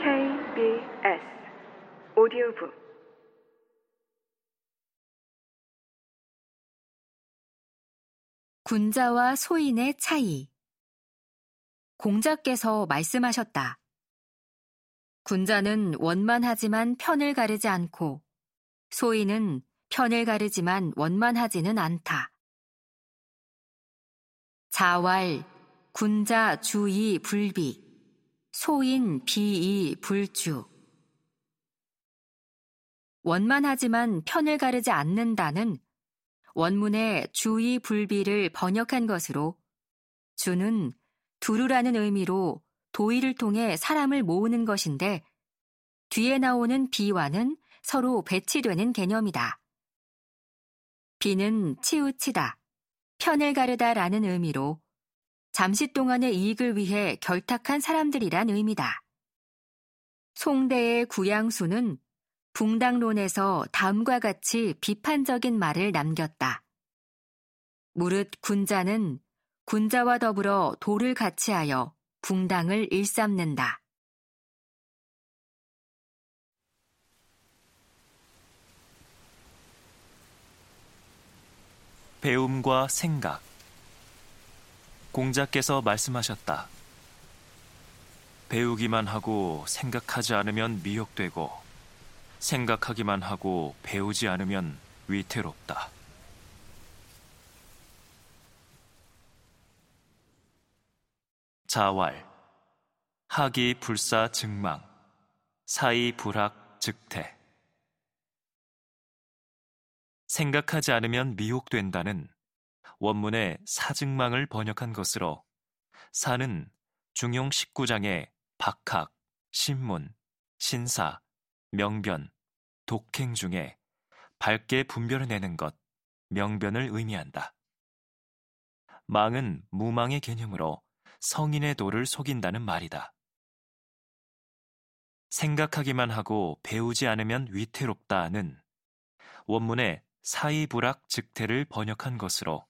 KBS 오디오북 군자와 소인의 차이 공자께서 말씀하셨다. 군자는 원만하지만 편을 가르지 않고 소인은 편을 가르지만 원만하지는 않다. 자왈, 군자 주의 불비, 소인 비이 불주. 원만하지만 편을 가르지 않는다는 원문의 주의 불비를 번역한 것으로 주는 두루라는 의미로 도의를 통해 사람을 모으는 것인데 뒤에 나오는 비와는 서로 배치되는 개념이다. 비는 치우치다, 편을 가르다 라는 의미로 잠시 동안의 이익을 위해 결탁한 사람들이란 의미다. 송대의 구양수는 붕당론에서 다음과 같이 비판적인 말을 남겼다. 무릇 군자는 군자와 더불어 돌을 같이 하여 붕당을 일삼는다. 배움과 생각 공자께서 말씀하셨다. 배우기만 하고 생각하지 않으면 미혹되고 생각하기만 하고 배우지 않으면 위태롭다. 자왈 하기 불사 증망 사이 불학 즉태 생각하지 않으면 미혹된다는 원문의 사증망을 번역한 것으로 사는 중용 19장의 박학, 신문, 신사, 명변, 독행 중에 밝게 분별을 내는 것, 명변을 의미한다. 망은 무망의 개념으로 성인의 도를 속인다는 말이다. 생각하기만 하고 배우지 않으면 위태롭다는 원문의 사이불학 즉태를 번역한 것으로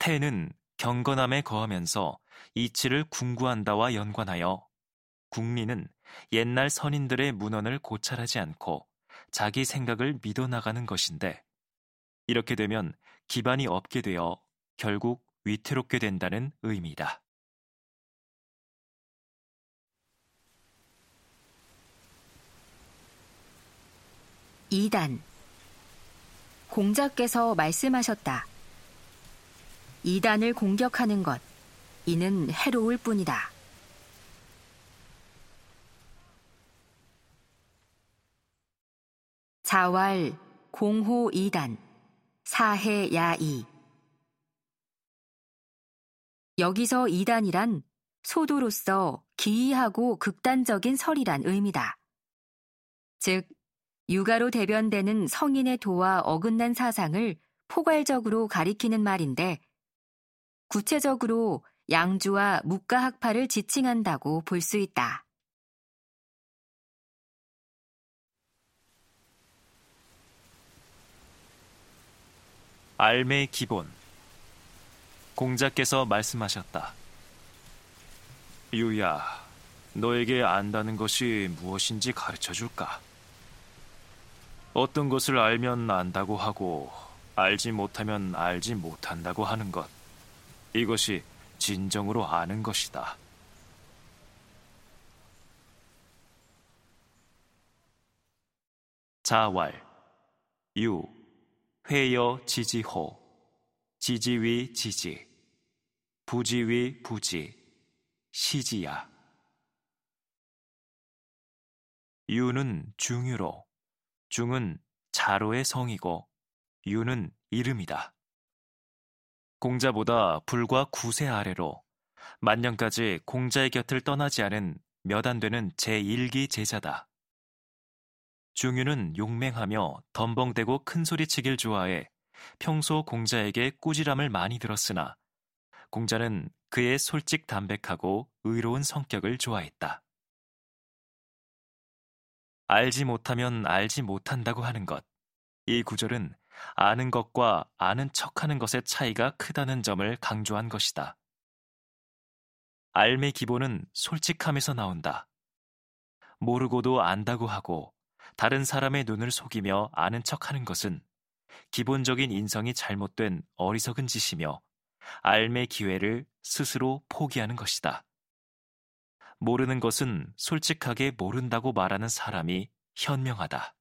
태는 경건함에 거하면서 이치를 궁구한다와 연관하여 국민은 옛날 선인들의 문헌을 고찰하지 않고 자기 생각을 믿어나가는 것인데 이렇게 되면 기반이 없게 되어 결국 위태롭게 된다는 의미다. 이단 공자께서 말씀하셨다. 이단을 공격하는 것, 이는 해로울 뿐이다. 자왈 공호 이단 사해 야이 여기서 이단이란 소도로서 기이하고 극단적인 설이란 의미다. 즉, 육아로 대변되는 성인의 도와 어긋난 사상을 포괄적으로 가리키는 말인데, 구체적으로 양주와 묵가학파를 지칭한다고 볼 수 있다. 알매의 기본 공자께서 말씀하셨다. 유야, 너에게 안다는 것이 무엇인지 가르쳐 줄까? 어떤 것을 알면 안다고 하고 알지 못하면 알지 못한다고 하는 것. 이것이 진정으로 아는 것이다. 자왈, 유, 회여 지지호, 지지위 지지, 부지위 부지, 시지야. 유는 중유로, 중은 자로의 성이고, 유는 이름이다. 공자보다 불과 9세 아래로 만년까지 공자의 곁을 떠나지 않은 몇 안 되는 제1기 제자다. 중유는 용맹하며 덤벙대고 큰소리치길 좋아해 평소 공자에게 꾸지람을 많이 들었으나 공자는 그의 솔직 담백하고 의로운 성격을 좋아했다. 알지 못하면 알지 못한다고 하는 것. 이 구절은 아는 것과 아는 척하는 것의 차이가 크다는 점을 강조한 것이다. 알의 기본은 솔직함에서 나온다. 모르고도 안다고 하고 다른 사람의 눈을 속이며 아는 척 하는 것은 기본적인 인성이 잘못된 어리석은 짓이며 알매 기회를 스스로 포기하는 것이다. 모르는 것은 솔직하게 모른다고 말하는 사람이 현명하다.